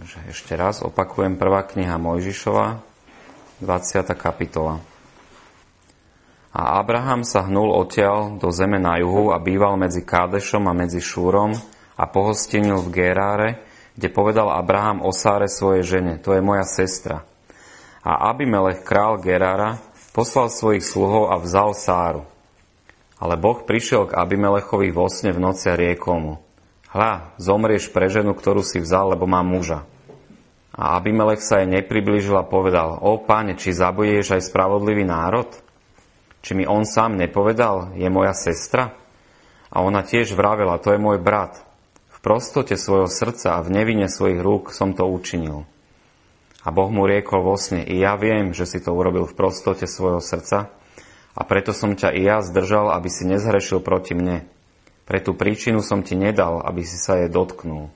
Takže ešte raz opakujem prvá kniha Mojžišova, 20. kapitola. A Abraham sa hnul odtiaľ do zeme na juhu a býval medzi Kádešom a medzi Šúrom a pohostinil v Geráre, kde povedal Abraham o Sáre svojej žene, to je moja sestra. A Abimelech, král Gerára, poslal svojich sluhov a vzal Sáru. Ale Boh prišiel k Abimelechovi vo sne v noci a riekol mu, hľa, zomrieš pre ženu, ktorú si vzal, lebo má muža. A Abimelech sa jej nepriblížil a povedal, o páne, či zabuješ aj spravodlivý národ? Či mi on sám nepovedal, je moja sestra? A ona tiež vravela, to je môj brat. V prostote svojho srdca a v nevine svojich rúk som to učinil. A Boh mu riekol vo sne, i ja viem, že si to urobil v prostote svojho srdca, a preto som ťa i ja zdržal, aby si nezhrešil proti mne. Pre tú príčinu som ti nedal, aby si sa jej dotknul.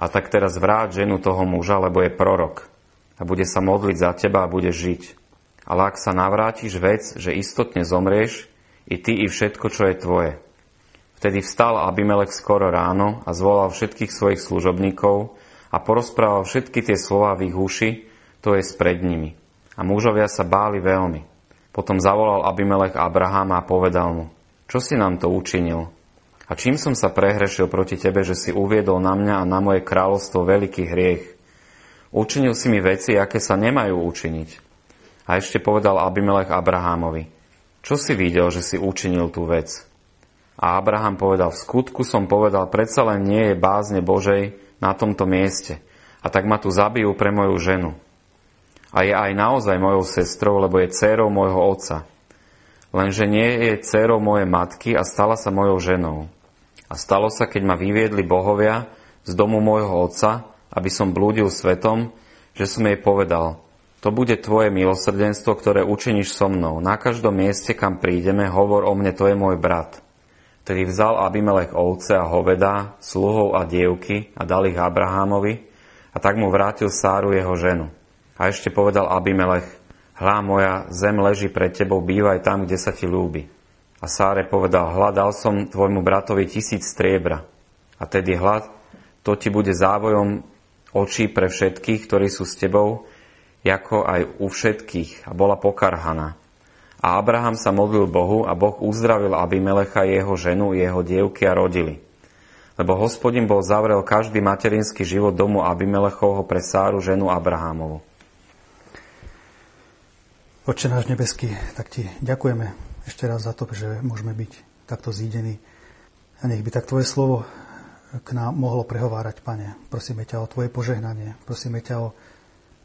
A tak teraz vráť ženu toho muža, lebo je prorok a bude sa modliť za teba a bude žiť. Ale ak sa navrátiš vec, že istotne zomrieš, i ty, i všetko, čo je tvoje. Vtedy vstal Abimelech skoro ráno a zvolal všetkých svojich služobníkov a porozprával všetky tie slova v ich uši, to je spred nimi. A mužovia sa báli veľmi. Potom zavolal Abimelech Abrahama a povedal mu, čo si nám to učinil? A čím som sa prehrešil proti tebe, že si uviedol na mňa a na moje kráľovstvo veľký hriech? Učinil si mi veci, aké sa nemajú učiniť. A ešte povedal Abimelech Abrahámovi, čo si videl, že si učinil tú vec? A Abraham povedal, v skutku som povedal, predsa len nie je bázne Božej na tomto mieste. A tak ma tu zabijú pre moju ženu. A je aj naozaj mojou sestrou, lebo je dcérou môjho otca. Lenže nie je dcérou mojej matky a stala sa mojou ženou. A stalo sa, keď ma vyviedli bohovia z domu môjho otca, aby som blúdil svetom, že som jej povedal, to bude tvoje milosrdenstvo, ktoré učiníš so mnou. Na každom mieste, kam prídeme, hovor o mne, to je môj brat. Tedy vzal Abimelech ovce a hoveda, sluhov a dievky a dal ich Abrahámovi a tak mu vrátil Sáru jeho ženu. A ešte povedal Abimelech, hľa moja zem leží pred tebou, bývaj tam, kde sa ti ľúbi. A Sáre povedal, hľadal som tvojmu bratovi tisíc striebra. A tedy hlad, to ti bude závojom očí pre všetkých, ktorí sú s tebou, ako aj u všetkých. A bola pokarhaná. A Abraham sa modlil Bohu a Boh uzdravil Abimelecha, jeho ženu, jeho dievky a rodili. Lebo hospodin bol zavrel každý materinský život domu Abimelechovho pre Sáru, ženu Abrahamovu. Oče náš nebeský, tak ti ďakujeme ešte raz za to, že môžeme byť takto zídení. A nech by tak Tvoje slovo k nám mohlo prehovárať, Pane. Prosíme ťa o Tvoje požehnanie. Prosíme ťa o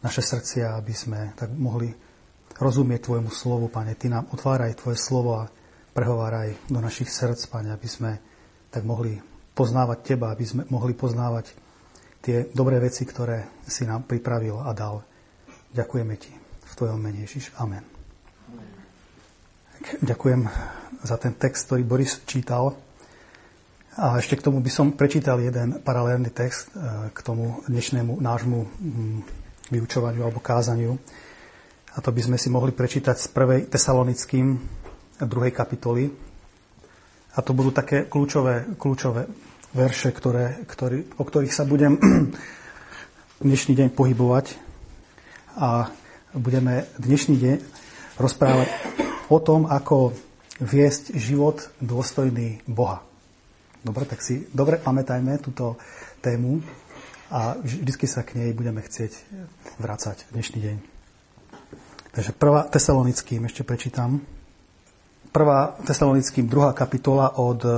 naše srdcia, aby sme tak mohli rozumieť Tvojmu slovu, Pane. Ty nám otváraj Tvoje slovo a prehováraj do našich srdc, Pane, aby sme tak mohli poznávať Teba, aby sme mohli poznávať tie dobré veci, ktoré si nám pripravil a dal. Ďakujeme Ti v Tvojom mene Ježiš. Amen. Ďakujem za ten text, ktorý Boris čítal. A ešte k tomu by som prečítal jeden paralelný text e, k tomu dnešnému nášmu mm, vyučovaniu alebo kázaniu. A to by sme si mohli prečítať z prvej tesalonickým druhej kapitoly. A to budú také kľúčové, kľúčové verše, ktoré, ktorý, o ktorých sa budem dnešný deň pohybovať. A budeme dnešný deň rozprávať o tom, ako viesť život dôstojný Boha. Dobre, tak si dobre pamätajme túto tému a vždy sa k nej budeme chcieť vrácať dnešný deň. Takže prvá Tesalonickým ešte prečítam. Prvá Tesalonickým, druhá kapitola od, e,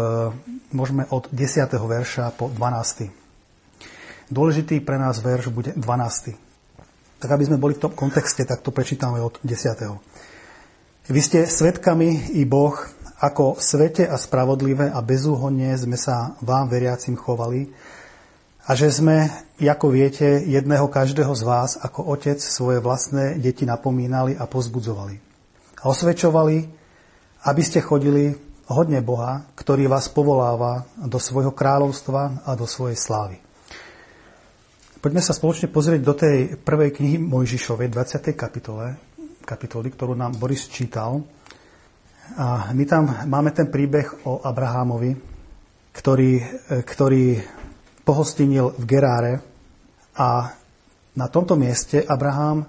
môžeme od 10. verša po 12. Dôležitý pre nás verš bude 12. Tak aby sme boli v tom kontexte, tak to prečítame od 10. Vy ste svetkami i Boh, ako svete a spravodlivé a bezúhonne sme sa vám veriacim chovali a že sme, ako viete, jedného každého z vás ako otec svoje vlastné deti napomínali a pozbudzovali. A osvedčovali, aby ste chodili hodne Boha, ktorý vás povoláva do svojho kráľovstva a do svojej slávy. Poďme sa spoločne pozrieť do tej prvej knihy Mojžišovej, 20. kapitole, kapitoly, ktorú nám Boris čítal. A my tam máme ten príbeh o Abrahámovi, ktorý, ktorý pohostinil v Geráre A na tomto mieste Abraham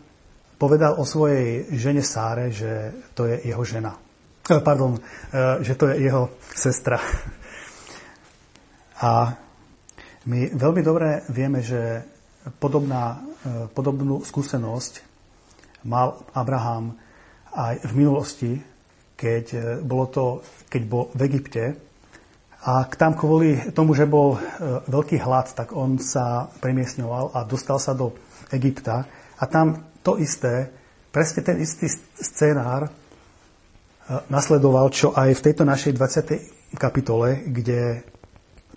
povedal o svojej žene Sáre, že to je jeho žena. Eh, pardon, eh, že to je jeho sestra. A my veľmi dobre vieme, že podobná, podobnú skúsenosť mal Abraham aj v minulosti, keď, bolo to, keď bol v Egypte. A tam kvôli tomu, že bol veľký hlad, tak on sa premiesňoval a dostal sa do Egypta. A tam to isté, presne ten istý scénár nasledoval, čo aj v tejto našej 20. kapitole, kde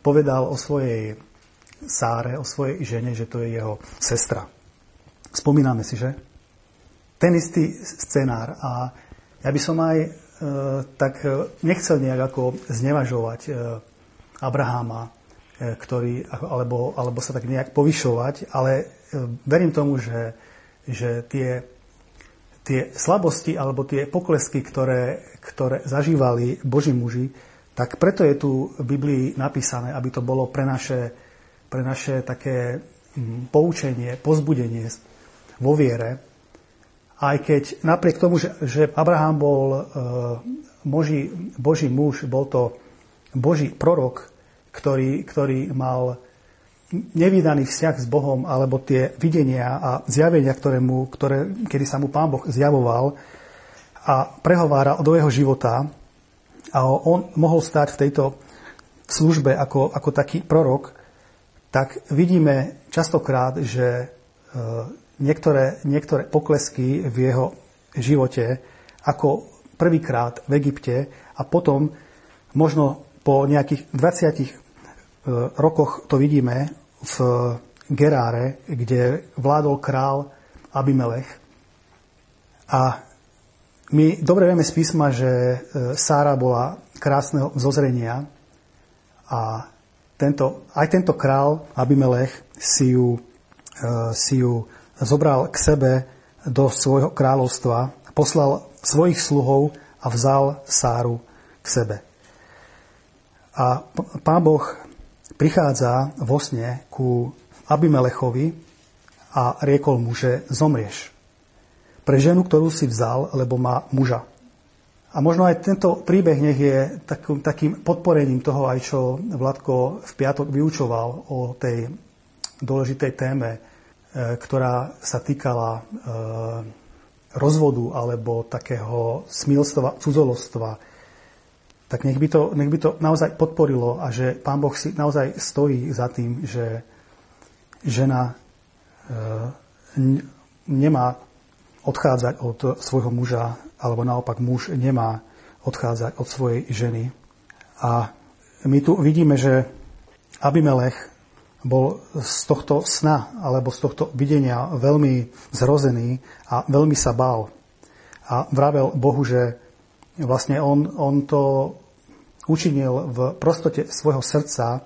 povedal o svojej Sáre, o svojej žene, že to je jeho sestra. Spomíname si, že? Ten istý scenár. A ja by som aj e, tak e, nechcel nejak ako znevažovať e, Abraháma, e, ktorý, alebo, alebo sa tak nejak povyšovať, ale e, verím tomu, že, že tie tie slabosti alebo tie poklesky, ktoré, ktoré zažívali Boží muži, tak preto je tu v Biblii napísané, aby to bolo pre naše, pre naše také mm, poučenie, pozbudenie vo viere. Aj keď napriek tomu, že, že Abraham bol e, Boží, Boží muž, bol to Boží prorok, ktorý, ktorý mal nevydaný vzťah s Bohom, alebo tie videnia a zjavenia, ktoré mu, ktoré, kedy sa mu Pán Boh zjavoval a prehovára do jeho života a on mohol stať v tejto službe ako, ako taký prorok, tak vidíme častokrát, že e, niektoré, niektoré poklesky v jeho živote, ako prvýkrát v Egypte a potom možno po nejakých 20 E, rokoch to vidíme v Geráre, kde vládol král Abimelech. A my dobre vieme z písma, že e, Sára bola krásneho zozrenia a tento, aj tento král Abimelech si ju, e, si ju zobral k sebe do svojho kráľovstva, poslal svojich sluhov a vzal Sáru k sebe. A pán Boh prichádza vo sne ku Abimelechovi a riekol mu, že zomrieš. Pre ženu, ktorú si vzal, lebo má muža. A možno aj tento príbeh nech je takým, takým podporením toho, aj čo Vladko v piatok vyučoval o tej dôležitej téme, ktorá sa týkala e, rozvodu alebo takého smilstva, cudzolostva, tak nech by, to, nech by to naozaj podporilo a že Pán Boh si naozaj stojí za tým, že žena e, nemá odchádzať od svojho muža, alebo naopak muž nemá odchádzať od svojej ženy. A my tu vidíme, že Abimelech bol z tohto sna alebo z tohto videnia veľmi zrozený a veľmi sa bál. A vravel Bohu, že vlastne on, on to učinil v prostote svojho srdca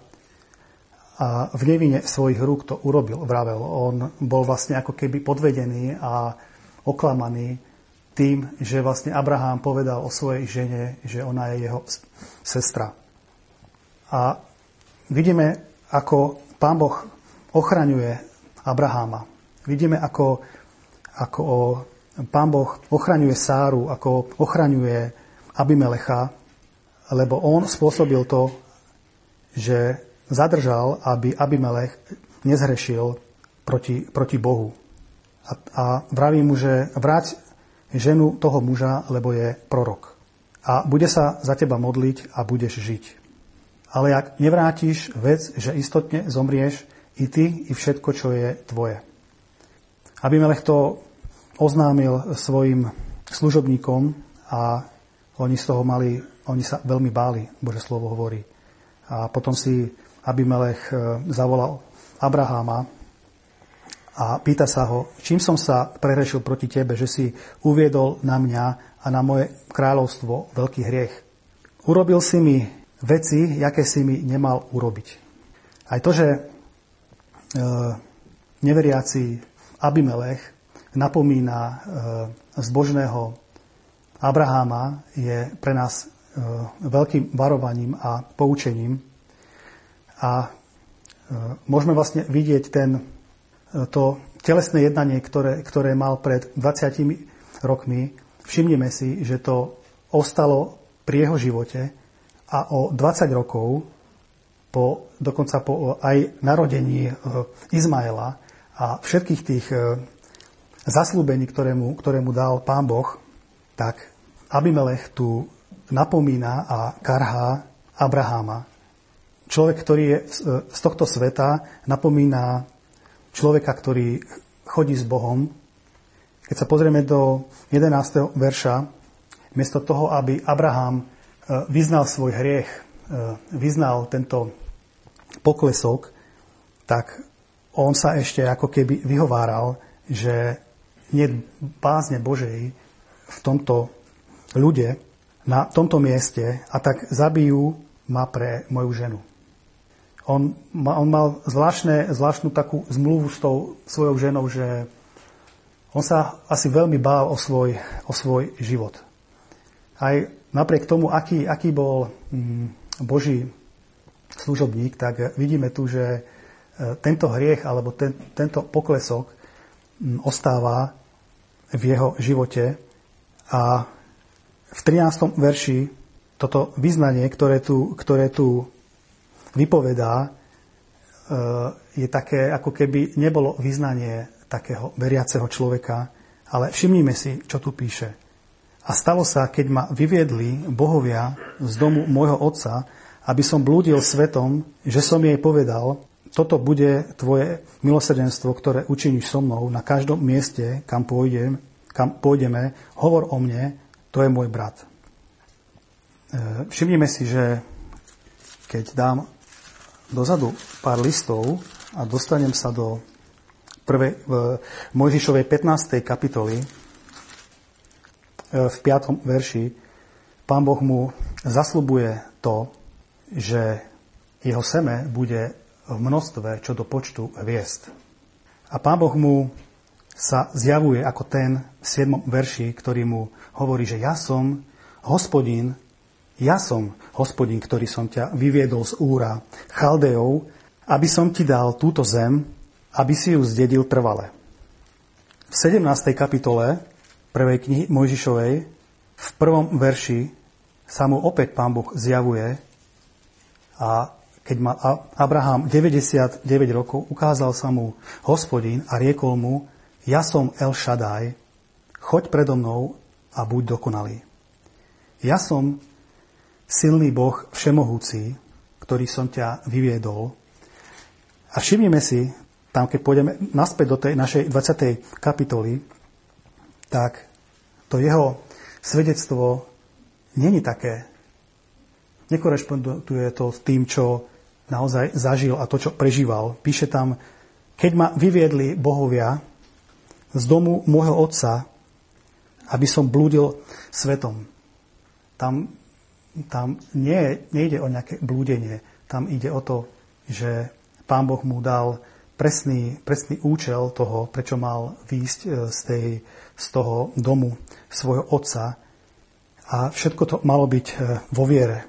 a v nevine svojich rúk to urobil, vravel. On bol vlastne ako keby podvedený a oklamaný tým, že vlastne Abraham povedal o svojej žene, že ona je jeho sestra. A vidíme, ako pán Boh ochraňuje Abraháma. Vidíme, ako, ako pán Boh ochraňuje Sáru, ako ochraňuje Abimelecha, lebo on spôsobil to, že zadržal, aby Abimelech nezhrešil proti, proti Bohu. A, a vraví mu, že vráť ženu toho muža, lebo je prorok. A bude sa za teba modliť a budeš žiť. Ale ak nevrátiš vec, že istotne zomrieš i ty, i všetko, čo je tvoje. Abimelech to oznámil svojim služobníkom a oni z toho mali, oni sa veľmi báli, Bože slovo hovorí. A potom si Abimelech e, zavolal Abraháma a pýta sa ho, čím som sa prehrešil proti tebe, že si uviedol na mňa a na moje kráľovstvo veľký hriech. Urobil si mi veci, jaké si mi nemal urobiť. Aj to, že e, neveriaci Abimelech napomína e, zbožného Abraháma je pre nás e, veľkým varovaním a poučením. A e, môžeme vlastne vidieť ten to telesné jednanie, ktoré, ktoré mal pred 20 rokmi, všimnime si, že to ostalo pri jeho živote a o 20 rokov, po, dokonca po aj narodení Izmaela a všetkých tých zaslúbení, ktoré mu, ktoré mu dal pán Boh, tak Abimelech tu napomína a karhá Abraháma. Človek, ktorý je z tohto sveta, napomína človeka, ktorý chodí s Bohom. Keď sa pozrieme do 11. verša, miesto toho, aby Abraham e, vyznal svoj hriech, e, vyznal tento poklesok, tak on sa ešte ako keby vyhováral, že nie bázne Božej v tomto ľude, na tomto mieste a tak zabijú ma pre moju ženu. On, on mal zvláštne, zvláštnu takú zmluvu s tou svojou ženou, že on sa asi veľmi bál o svoj, o svoj život. Aj napriek tomu, aký, aký bol mm, Boží služobník, tak vidíme tu, že e, tento hriech alebo ten, tento poklesok mm, ostáva v jeho živote a v 13. verši toto vyznanie, ktoré tu, ktoré tu vypovedá, e, je také, ako keby nebolo vyznanie takého veriaceho človeka, ale všimnime si, čo tu píše. A stalo sa, keď ma vyviedli bohovia z domu môjho otca, aby som blúdil svetom, že som jej povedal, toto bude tvoje milosrdenstvo, ktoré učiníš so mnou na každom mieste, kam, pôjdem, kam pôjdeme, hovor o mne, to je môj brat. E, všimnime si, že keď dám dozadu pár listov a dostanem sa do prvej, Mojžišovej 15. kapitoly v 5. verši, pán Boh mu zaslubuje to, že jeho seme bude v množstve čo do počtu hviezd. A pán Boh mu sa zjavuje ako ten v 7. verši, ktorý mu hovorí, že ja som hospodín, ja som hospodín, ktorý som ťa vyviedol z úra Chaldeov, aby som ti dal túto zem, aby si ju zdedil trvale. V 17. kapitole prvej knihy Mojžišovej v prvom verši sa mu opäť pán Boh zjavuje a keď mal Abraham 99 rokov, ukázal sa mu hospodín a riekol mu, ja som El Shaddai, choď predo mnou a buď dokonalý. Ja som silný Boh všemohúci, ktorý som ťa vyviedol. A všimnime si, tam keď pôjdeme naspäť do tej našej 20. kapitoly, tak to jeho svedectvo není také, nekorešponduje to s tým, čo naozaj zažil a to, čo prežíval. Píše tam, keď ma vyviedli bohovia z domu môjho otca, aby som blúdil svetom. Tam, tam nie, nejde o nejaké blúdenie, tam ide o to, že pán Boh mu dal presný, presný účel toho, prečo mal výjsť e, z, tej, z toho domu svojho otca a všetko to malo byť e, vo viere.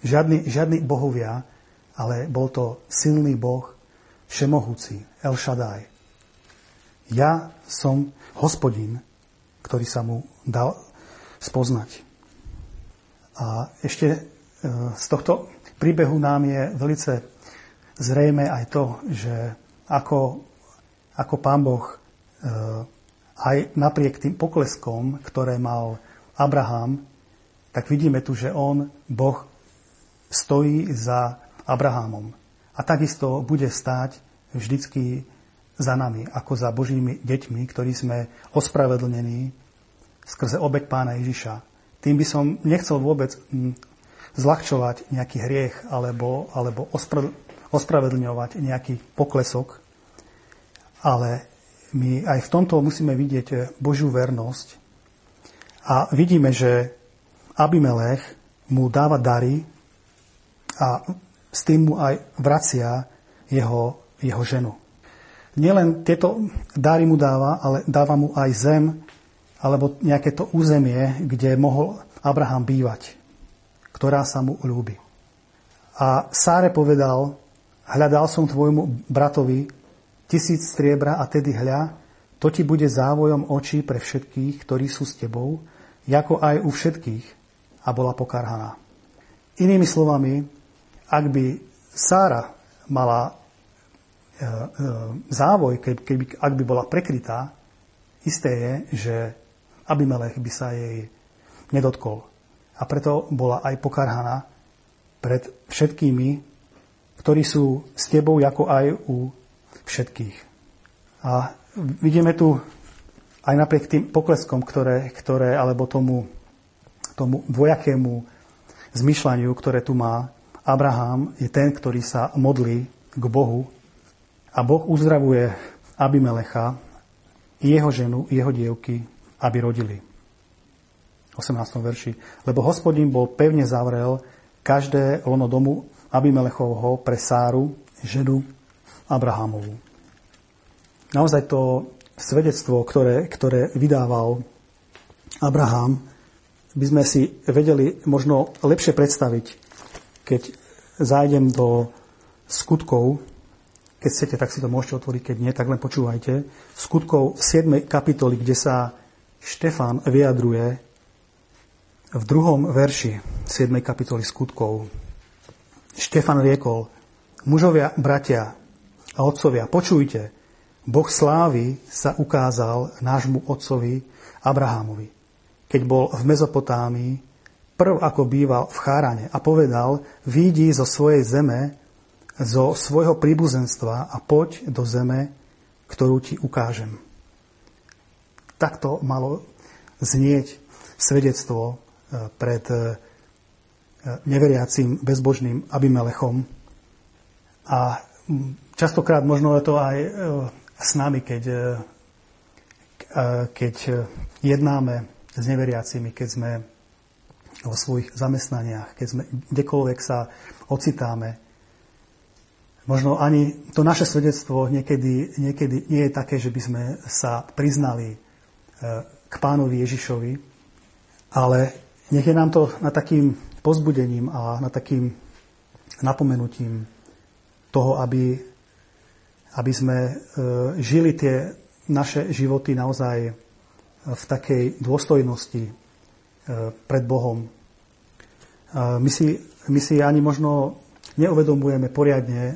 Žiadny, žiadny bohovia, ale bol to silný Boh, všemohúci, El Shaddai. Ja som hospodin, ktorý sa mu dal spoznať. A ešte e, z tohto príbehu nám je velice zrejme aj to, že ako, ako pán Boh e, aj napriek tým pokleskom, ktoré mal Abraham, tak vidíme tu, že on, Boh, stojí za Abrahamom. A takisto bude stáť vždycky za nami, ako za Božími deťmi, ktorí sme ospravedlnení skrze obeď pána Ježiša. Tým by som nechcel vôbec hm, zľahčovať nejaký hriech alebo, alebo ospravedlňovať nejaký poklesok, ale my aj v tomto musíme vidieť Božiu vernosť a vidíme, že Abimelech mu dáva dary a s tým mu aj vracia jeho, jeho ženu. Nielen tieto dáry mu dáva, ale dáva mu aj zem, alebo nejaké to územie, kde mohol Abraham bývať, ktorá sa mu ľúbi. A Sáre povedal, hľadal som tvojmu bratovi tisíc striebra a tedy hľa, to ti bude závojom očí pre všetkých, ktorí sú s tebou, ako aj u všetkých, a bola pokarhaná. Inými slovami, ak by Sára mala e, e, závoj, keby, ak by bola prekrytá, isté je, že Abimelech by sa jej nedotkol. A preto bola aj pokarhaná pred všetkými, ktorí sú s tebou, ako aj u všetkých. A vidíme tu aj napriek tým pokleskom, ktoré, ktoré alebo tomu, tomu dvojakému zmyšľaniu, ktoré tu má, Abraham je ten, ktorý sa modlí k Bohu a Boh uzdravuje Abimelecha jeho ženu, jeho dievky, aby rodili. 18. verši. Lebo hospodin bol pevne zavrel každé lono domu Abimelechovho pre Sáru, ženu Abrahamovú. Naozaj to svedectvo, ktoré, ktoré vydával Abraham, by sme si vedeli možno lepšie predstaviť, keď zájdem do skutkov, keď chcete, tak si to môžete otvoriť, keď nie, tak len počúvajte. Skutkov v 7. kapitoli, kde sa Štefan vyjadruje v druhom verši 7. kapitoly skutkov. Štefan riekol, mužovia, bratia a otcovia, počujte, Boh slávy sa ukázal nášmu otcovi Abrahamovi, keď bol v Mezopotámii, prv ako býval v Chárane a povedal, výjdi zo svojej zeme, zo svojho príbuzenstva a poď do zeme, ktorú ti ukážem. Takto malo znieť svedectvo e, pred e, neveriacím bezbožným Abimelechom. A častokrát možno je to aj e, s nami, keď, e, e, keď jednáme s neveriacimi, keď sme vo svojich zamestnaniach, keď sme kdekoľvek sa ocitáme. Možno ani to naše svedectvo niekedy, niekedy nie je také, že by sme sa priznali k pánovi Ježišovi, ale nech je nám to na takým pozbudením a na takým napomenutím toho, aby aby sme e, žili tie naše životy naozaj e, v takej dôstojnosti e, pred Bohom. My si, my si ani možno neuvedomujeme poriadne,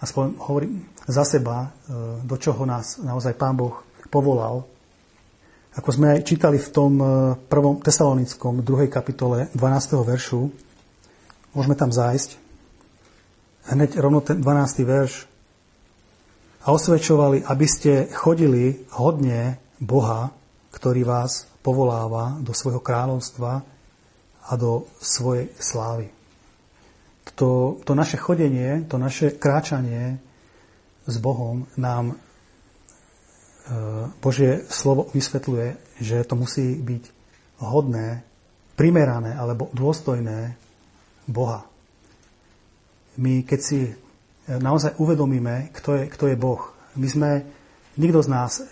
aspoň hovorím za seba, do čoho nás naozaj Pán Boh povolal. Ako sme aj čítali v tom prvom tesalonickom, druhej kapitole, 12. veršu, môžeme tam zájsť. Hneď rovno ten 12. verš a osvedčovali, aby ste chodili hodne Boha, ktorý vás povoláva do svojho kráľovstva a do svojej slávy. To, to naše chodenie, to naše kráčanie s Bohom nám e, Božie slovo vysvetľuje, že to musí byť hodné, primerané alebo dôstojné Boha. My, keď si naozaj uvedomíme, kto je, kto je Boh. My sme, nikto z nás e,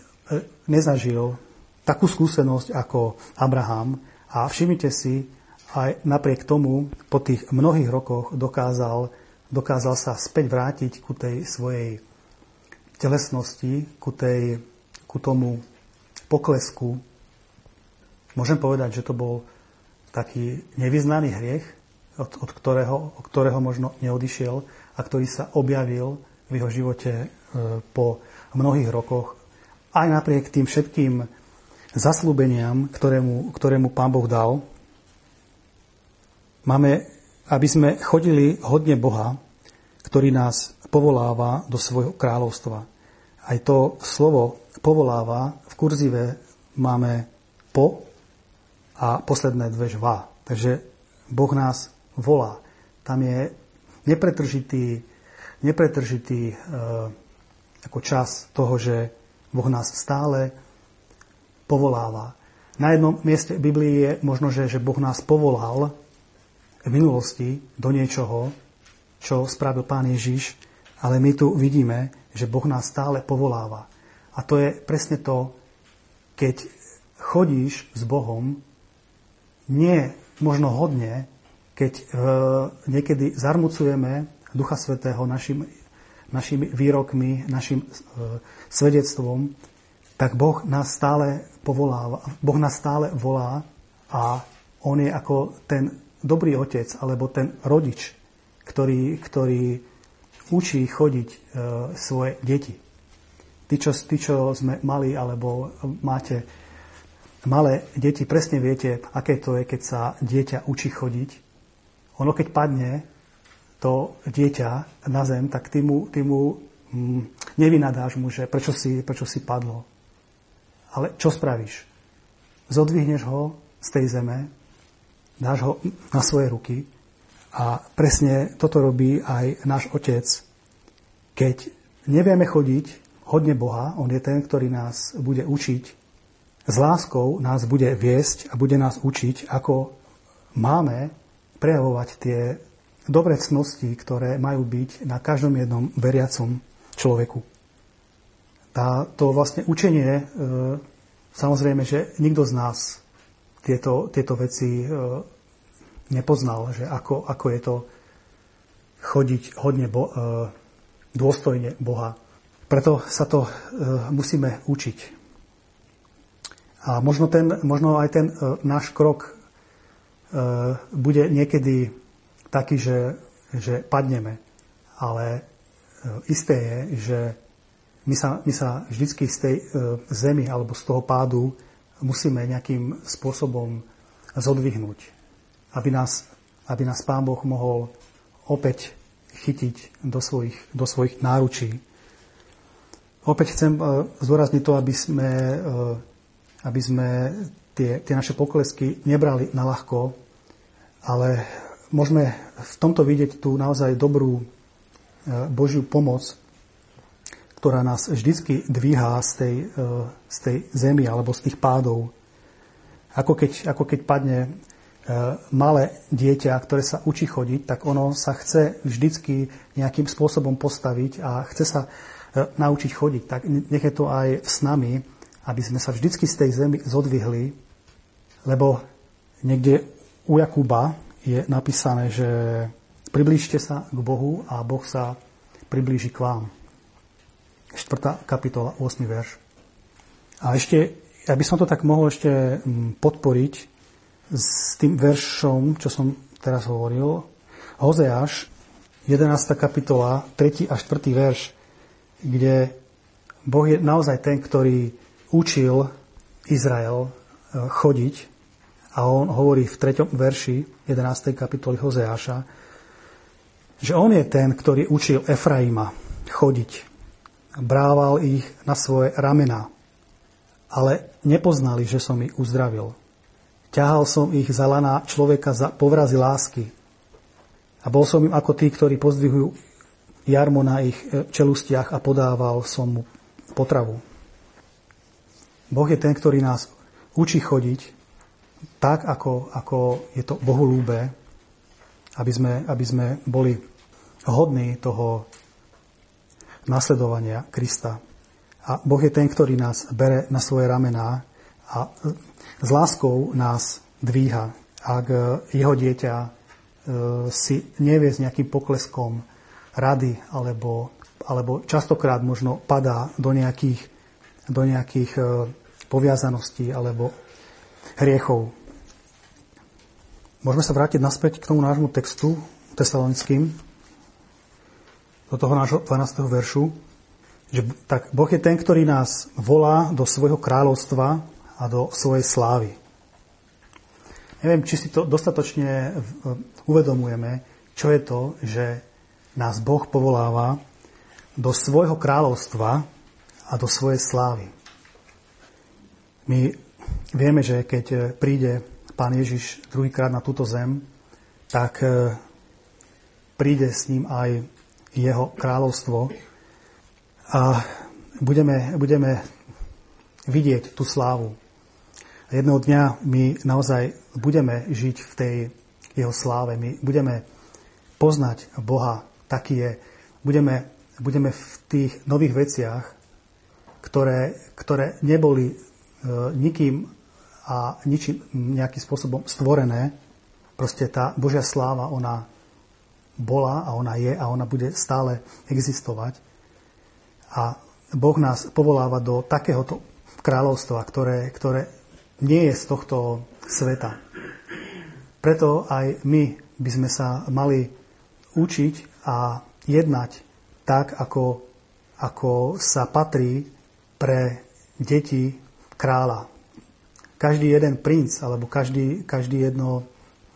nezažil takú skúsenosť ako Abraham a všimnite si, aj napriek tomu po tých mnohých rokoch dokázal, dokázal sa späť vrátiť ku tej svojej telesnosti, ku, tej, ku tomu poklesku. Môžem povedať, že to bol taký nevyznaný hriech, od, od, ktorého, od ktorého možno neodišiel, a ktorý sa objavil v jeho živote e, po mnohých rokoch. Aj napriek tým všetkým zaslúbeniam, ktorému, ktorému Pán Boh dal, máme, aby sme chodili hodne Boha, ktorý nás povoláva do svojho kráľovstva. Aj to slovo povoláva v kurzive máme po a posledné dve žva. Takže Boh nás volá. Tam je nepretržitý, nepretržitý e, ako čas toho, že Boh nás stále povoláva. Na jednom mieste Biblii je možno, že, že Boh nás povolal v minulosti do niečoho, čo spravil Pán Ježiš, ale my tu vidíme, že Boh nás stále povoláva. A to je presne to, keď chodíš s Bohom, nie možno hodne, keď e, niekedy zarmucujeme Ducha Svetého našim, našimi výrokmi, našim e, svedectvom, tak Boh nás stále povoláva, Boh nás stále volá a On je ako ten dobrý otec alebo ten rodič, ktorý, ktorý učí chodiť e, svoje deti. Tí čo, tí, čo sme mali alebo máte malé deti, presne viete, aké to je, keď sa dieťa učí chodiť. Ono, keď padne to dieťa na zem, tak ty mu, ty mu mm, nevynadáš mu, že prečo si, prečo si padlo. Ale čo spravíš? Zodvihneš ho z tej zeme, dáš ho na svoje ruky a presne toto robí aj náš otec. Keď nevieme chodiť, hodne Boha, On je ten, ktorý nás bude učiť s láskou nás bude viesť a bude nás učiť, ako máme prejavovať tie dobré cnosti, ktoré majú byť na každom jednom veriacom človeku. Tá, to vlastne učenie, e, samozrejme, že nikto z nás tieto, tieto veci e, nepoznal, že ako, ako je to chodiť hodne bo, e, dôstojne Boha. Preto sa to musíme učiť. A možno, ten, možno aj ten náš krok bude niekedy taký, že, že padneme. Ale e, isté je, že my sa, my sa vždycky z tej e, zemi alebo z toho pádu musíme nejakým spôsobom zodvihnúť, aby nás, aby nás Pán Boh mohol opäť chytiť do svojich, do svojich náručí. Opäť chcem zdôrazniť to, aby sme aby sme tie, tie naše poklesky nebrali na ľahko, ale môžeme v tomto vidieť tú naozaj dobrú e, Božiu pomoc, ktorá nás vždycky dvíhá z tej, e, z tej zemi alebo z tých pádov. Ako keď, ako keď padne e, malé dieťa, ktoré sa učí chodiť, tak ono sa chce vždycky nejakým spôsobom postaviť a chce sa naučiť chodiť. Tak nech je to aj s nami, aby sme sa vždycky z tej zemi zodvihli, lebo niekde u Jakuba je napísané, že priblížte sa k Bohu a Boh sa priblíži k vám. 4. kapitola, 8. verš. A ešte, ja by som to tak mohol ešte mm, podporiť s tým veršom, čo som teraz hovoril. Hozeáš, 11. kapitola, 3. a 4. verš, kde Boh je naozaj ten, ktorý učil Izrael chodiť a on hovorí v 3. verši 11. kapitoly Hozeáša, že on je ten, ktorý učil Efraima chodiť. Brával ich na svoje ramena, ale nepoznali, že som ich uzdravil. Ťahal som ich za lana človeka za povrazy lásky a bol som im ako tí, ktorí pozdvihujú jarmo na ich eh, čelustiach a podával som mu potravu. Boh je ten, ktorý nás učí chodiť tak, ako, ako je to Bohu lúbe, aby sme, aby sme boli hodní toho nasledovania Krista. A Boh je ten, ktorý nás bere na svoje ramená a s láskou nás dvíha. Ak jeho dieťa e, si nevie s nejakým pokleskom rady, alebo, alebo častokrát možno padá do nejakých do nejakých e, poviazaností alebo hriechov. Môžeme sa vrátiť naspäť k tomu nášmu textu tesalonickým, do toho nášho 12. veršu, že tak Boh je ten, ktorý nás volá do svojho kráľovstva a do svojej slávy. Neviem, či si to dostatočne uvedomujeme, čo je to, že nás Boh povoláva do svojho kráľovstva a do svojej slávy. My vieme, že keď e, príde Pán Ježiš druhýkrát na túto zem, tak e, príde s ním aj jeho kráľovstvo a budeme, budeme vidieť tú slávu. Jedného dňa my naozaj budeme žiť v tej jeho sláve. My budeme poznať Boha, taký je. Budeme, budeme v tých nových veciach ktoré, ktoré neboli nikým a ničím nejakým spôsobom stvorené. Proste tá Božia sláva, ona bola a ona je a ona bude stále existovať. A Boh nás povoláva do takéhoto kráľovstva, ktoré, ktoré nie je z tohto sveta. Preto aj my by sme sa mali učiť a jednať tak, ako, ako sa patrí pre deti kráľa. Každý jeden princ alebo každý, každý jedno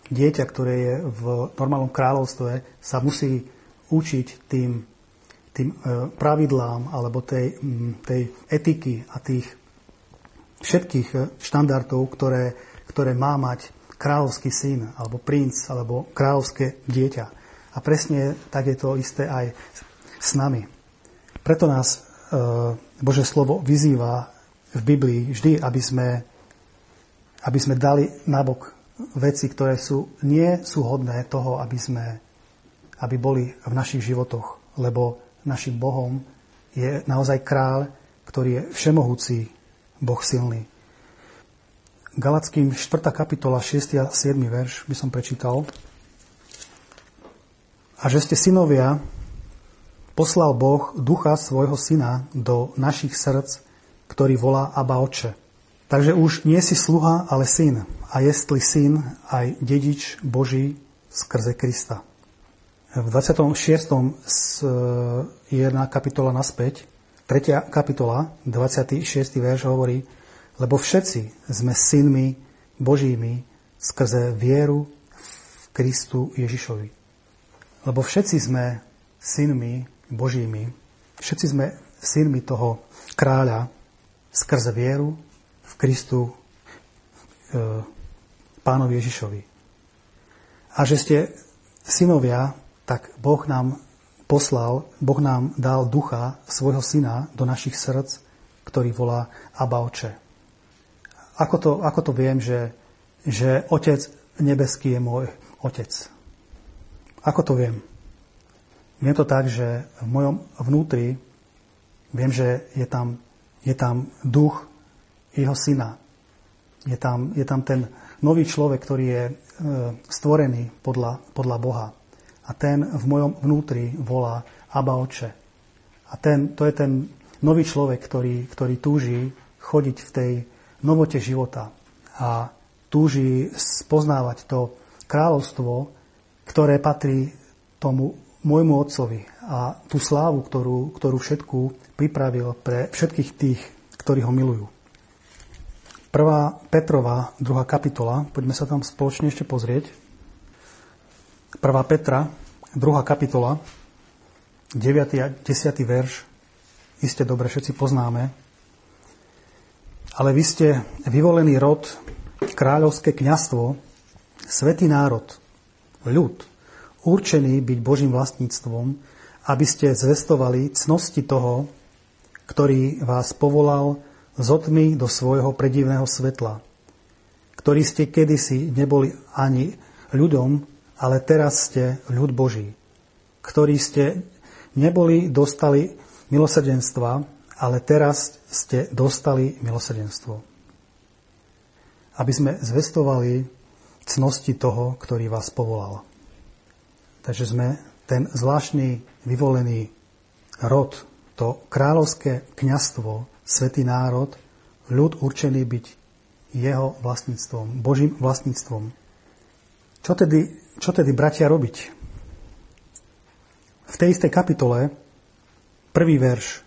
dieťa, ktoré je v normálnom kráľovstve, sa musí učiť tým, tým e, pravidlám alebo tej, tej etiky a tých všetkých e, štandardov, ktoré, ktoré má mať kráľovský syn alebo princ alebo kráľovské dieťa. A presne tak je to isté aj s nami. Preto nás e, Bože slovo vyzýva v Biblii vždy, aby sme, aby sme dali nabok veci, ktoré sú, nie sú hodné toho, aby, sme, aby boli v našich životoch, lebo našim Bohom je naozaj kráľ, ktorý je všemohúci, Boh silný. Galackým 4. kapitola 6. a 7. verš by som prečítal. A že ste synovia, poslal Boh ducha svojho syna do našich srdc, ktorý volá Abba Oče. Takže už nie si sluha, ale syn. A jestli syn, aj dedič Boží skrze Krista. V 26. je jedna kapitola naspäť, 3. kapitola, 26. verš hovorí, lebo všetci sme synmi Božími skrze vieru v Kristu Ježišovi. Lebo všetci sme synmi Božími, všetci sme synmi toho kráľa, skrze vieru v Kristu e, pánovi Ježišovi. A že ste synovia, tak Boh nám poslal, Boh nám dal ducha svojho syna do našich srdc, ktorý volá Abba Oče. Ako to, ako to viem, že, že Otec nebeský je môj Otec? Ako to viem? Viem to tak, že v mojom vnútri viem, že je tam je tam duch jeho syna. Je tam, je tam ten nový človek, ktorý je e, stvorený podľa, podľa Boha. A ten v mojom vnútri volá Abba Oče. A ten, to je ten nový človek, ktorý, ktorý túži chodiť v tej novote života a túži spoznávať to kráľovstvo, ktoré patrí tomu môjmu otcovi a tú slávu, ktorú, ktorú všetku pripravil pre všetkých tých, ktorí ho milujú. Prvá Petrova, druhá kapitola, poďme sa tam spoločne ešte pozrieť. Prvá Petra, druhá kapitola, 9. a 10. verš, iste dobre všetci poznáme. Ale vy ste vyvolený rod, kráľovské kňastvo, svetý národ, ľud, určený byť Božím vlastníctvom, aby ste zvestovali cnosti toho, ktorý vás povolal z otmy do svojho predivného svetla, ktorý ste kedysi neboli ani ľudom, ale teraz ste ľud Boží, ktorí ste neboli dostali milosrdenstva, ale teraz ste dostali milosrdenstvo. Aby sme zvestovali cnosti toho, ktorý vás povolal. Takže sme ten zvláštny vyvolený rod to kráľovské kňastvo, svetý národ, ľud určený byť jeho vlastníctvom, Božím vlastníctvom. Čo tedy, čo tedy bratia robiť? V tej istej kapitole, prvý verš,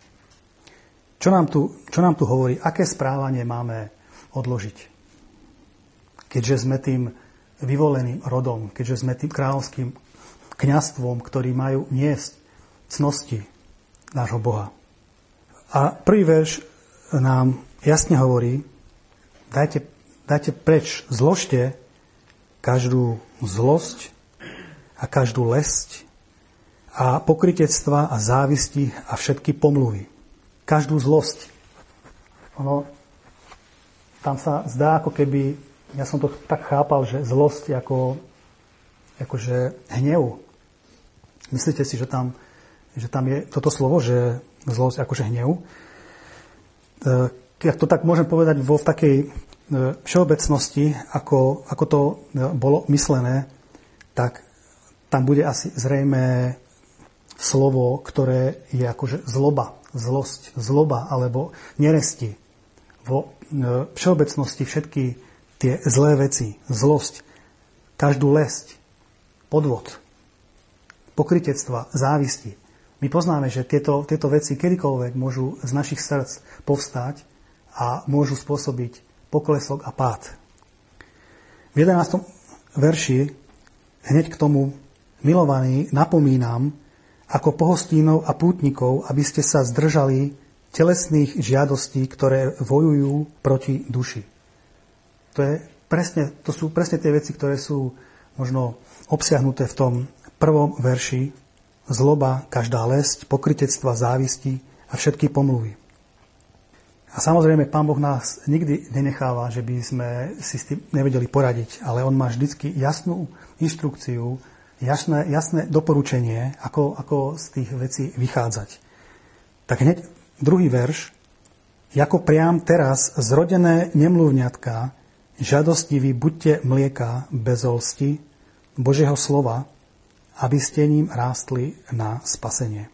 čo nám tu, čo nám tu hovorí, aké správanie máme odložiť? Keďže sme tým vyvoleným rodom, keďže sme tým kráľovským kňastvom, ktorí majú niesť cnosti, nášho Boha. A prvý verš nám jasne hovorí, dajte, dajte preč, zložte každú zlosť a každú lesť a pokritectva a závisti a všetky pomluvy. Každú zlosť. Ono, tam sa zdá, ako keby, ja som to tak chápal, že zlosť ako, akože hnev. Myslíte si, že tam že tam je toto slovo, že zlosť akože hnev. E, ja to tak môžem povedať vo v takej e, všeobecnosti, ako, ako to e, bolo myslené, tak tam bude asi zrejme slovo, ktoré je akože zloba, zlosť, zloba alebo neresti. Vo všeobecnosti všetky tie zlé veci, zlosť, každú lesť, podvod, pokritectva, závisti. My poznáme, že tieto, tieto veci kedykoľvek môžu z našich srdc povstať a môžu spôsobiť poklesok a pád. V 11. verši hneď k tomu milovaní napomínam, ako pohostínov a pútnikov, aby ste sa zdržali telesných žiadostí, ktoré vojujú proti duši. To, je presne, to sú presne tie veci, ktoré sú možno obsiahnuté v tom prvom verši. Zloba, každá lesť, pokritectva, závisti a všetky pomluvy. A samozrejme, Pán Boh nás nikdy nenecháva, že by sme si s tým nevedeli poradiť, ale On má vždycky jasnú inštrukciu, jasné, jasné doporučenie, ako, ako z tých vecí vychádzať. Tak hneď druhý verš. Jako priam teraz zrodené nemluvňatka, žiadostivý buďte mlieka bez olsti, Božieho slova, aby ste ním rástli na spasenie.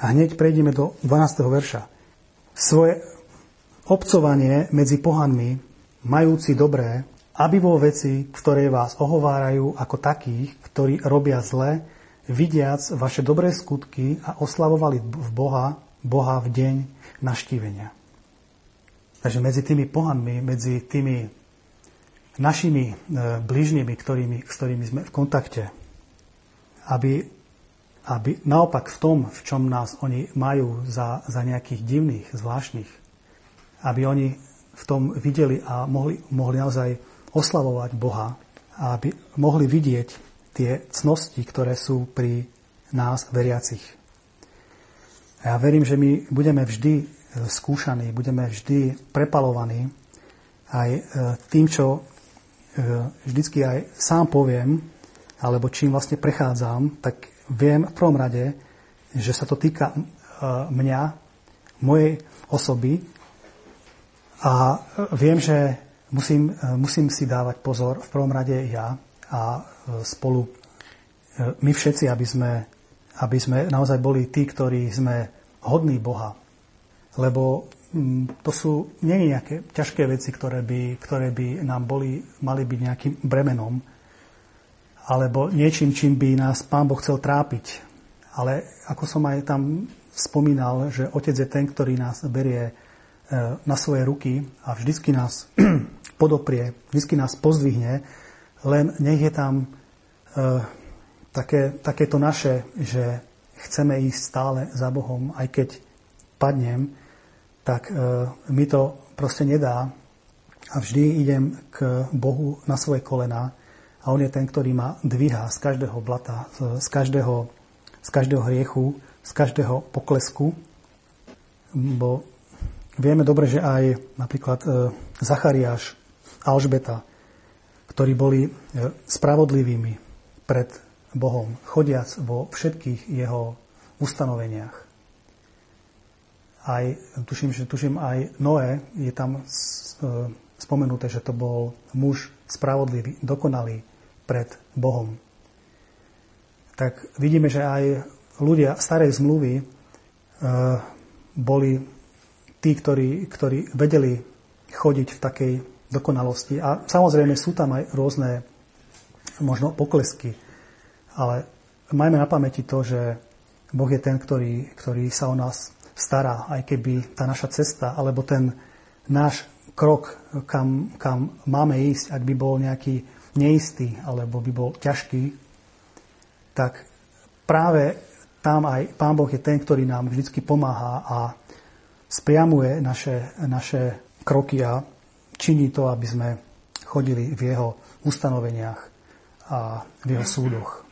A hneď prejdeme do 12. verša. Svoje obcovanie medzi pohanmi, majúci dobré, aby vo veci, ktoré vás ohovárajú ako takých, ktorí robia zle, vidiac vaše dobré skutky a oslavovali v Boha, Boha v deň naštívenia. Takže medzi tými pohanmi, medzi tými našimi e, blížnymi, ktorými, s ktorými sme v kontakte, aby, aby naopak v tom, v čom nás oni majú za, za nejakých divných, zvláštnych, aby oni v tom videli a mohli, mohli naozaj oslavovať Boha aby mohli vidieť tie cnosti, ktoré sú pri nás veriacich. A ja verím, že my budeme vždy e, skúšaní, budeme vždy prepalovaní aj e, tým, čo e, vždycky aj sám poviem, alebo čím vlastne prechádzam, tak viem v prvom rade, že sa to týka mňa, mojej osoby a viem, že musím, e, musím si dávať pozor, v prvom rade ja a e, spolu e, my všetci, aby sme, aby sme naozaj boli tí, ktorí sme hodní Boha. Lebo mm, to sú nie nejaké ťažké veci, ktoré by, ktoré by nám boli, mali byť nejakým bremenom, alebo niečím, čím by nás Pán Boh chcel trápiť. Ale ako som aj tam spomínal, že Otec je ten, ktorý nás berie na svoje ruky a vždycky nás podoprie, vždy nás pozdvihne, len nech je tam e, také, takéto naše, že chceme ísť stále za Bohom, aj keď padnem, tak e, mi to proste nedá. A vždy idem k Bohu na svoje kolena a On je ten, ktorý ma dvíha z každého blata, z každého, z každého hriechu, z každého poklesku, bo vieme dobre, že aj napríklad e, Zachariáš Alžbeta, ktorí boli e, spravodlivými pred Bohom, chodiac vo všetkých jeho ustanoveniach. Aj, tuším, že tuším aj Noé je tam e, spomenuté, že to bol muž spravodlivý, dokonalý pred Bohom. Tak vidíme, že aj ľudia starej zmluvy e, boli tí, ktorí, ktorí vedeli chodiť v takej dokonalosti. A samozrejme sú tam aj rôzne možno poklesky, ale majme na pamäti to, že Boh je ten, ktorý, ktorý sa o nás stará, aj keby tá naša cesta alebo ten náš krok, kam, kam máme ísť, ak by bol nejaký neistý alebo by bol ťažký, tak práve tam aj Pán Boh je ten, ktorý nám vždy pomáha a spriamuje naše, naše kroky a činí to, aby sme chodili v jeho ustanoveniach a v jeho súdoch.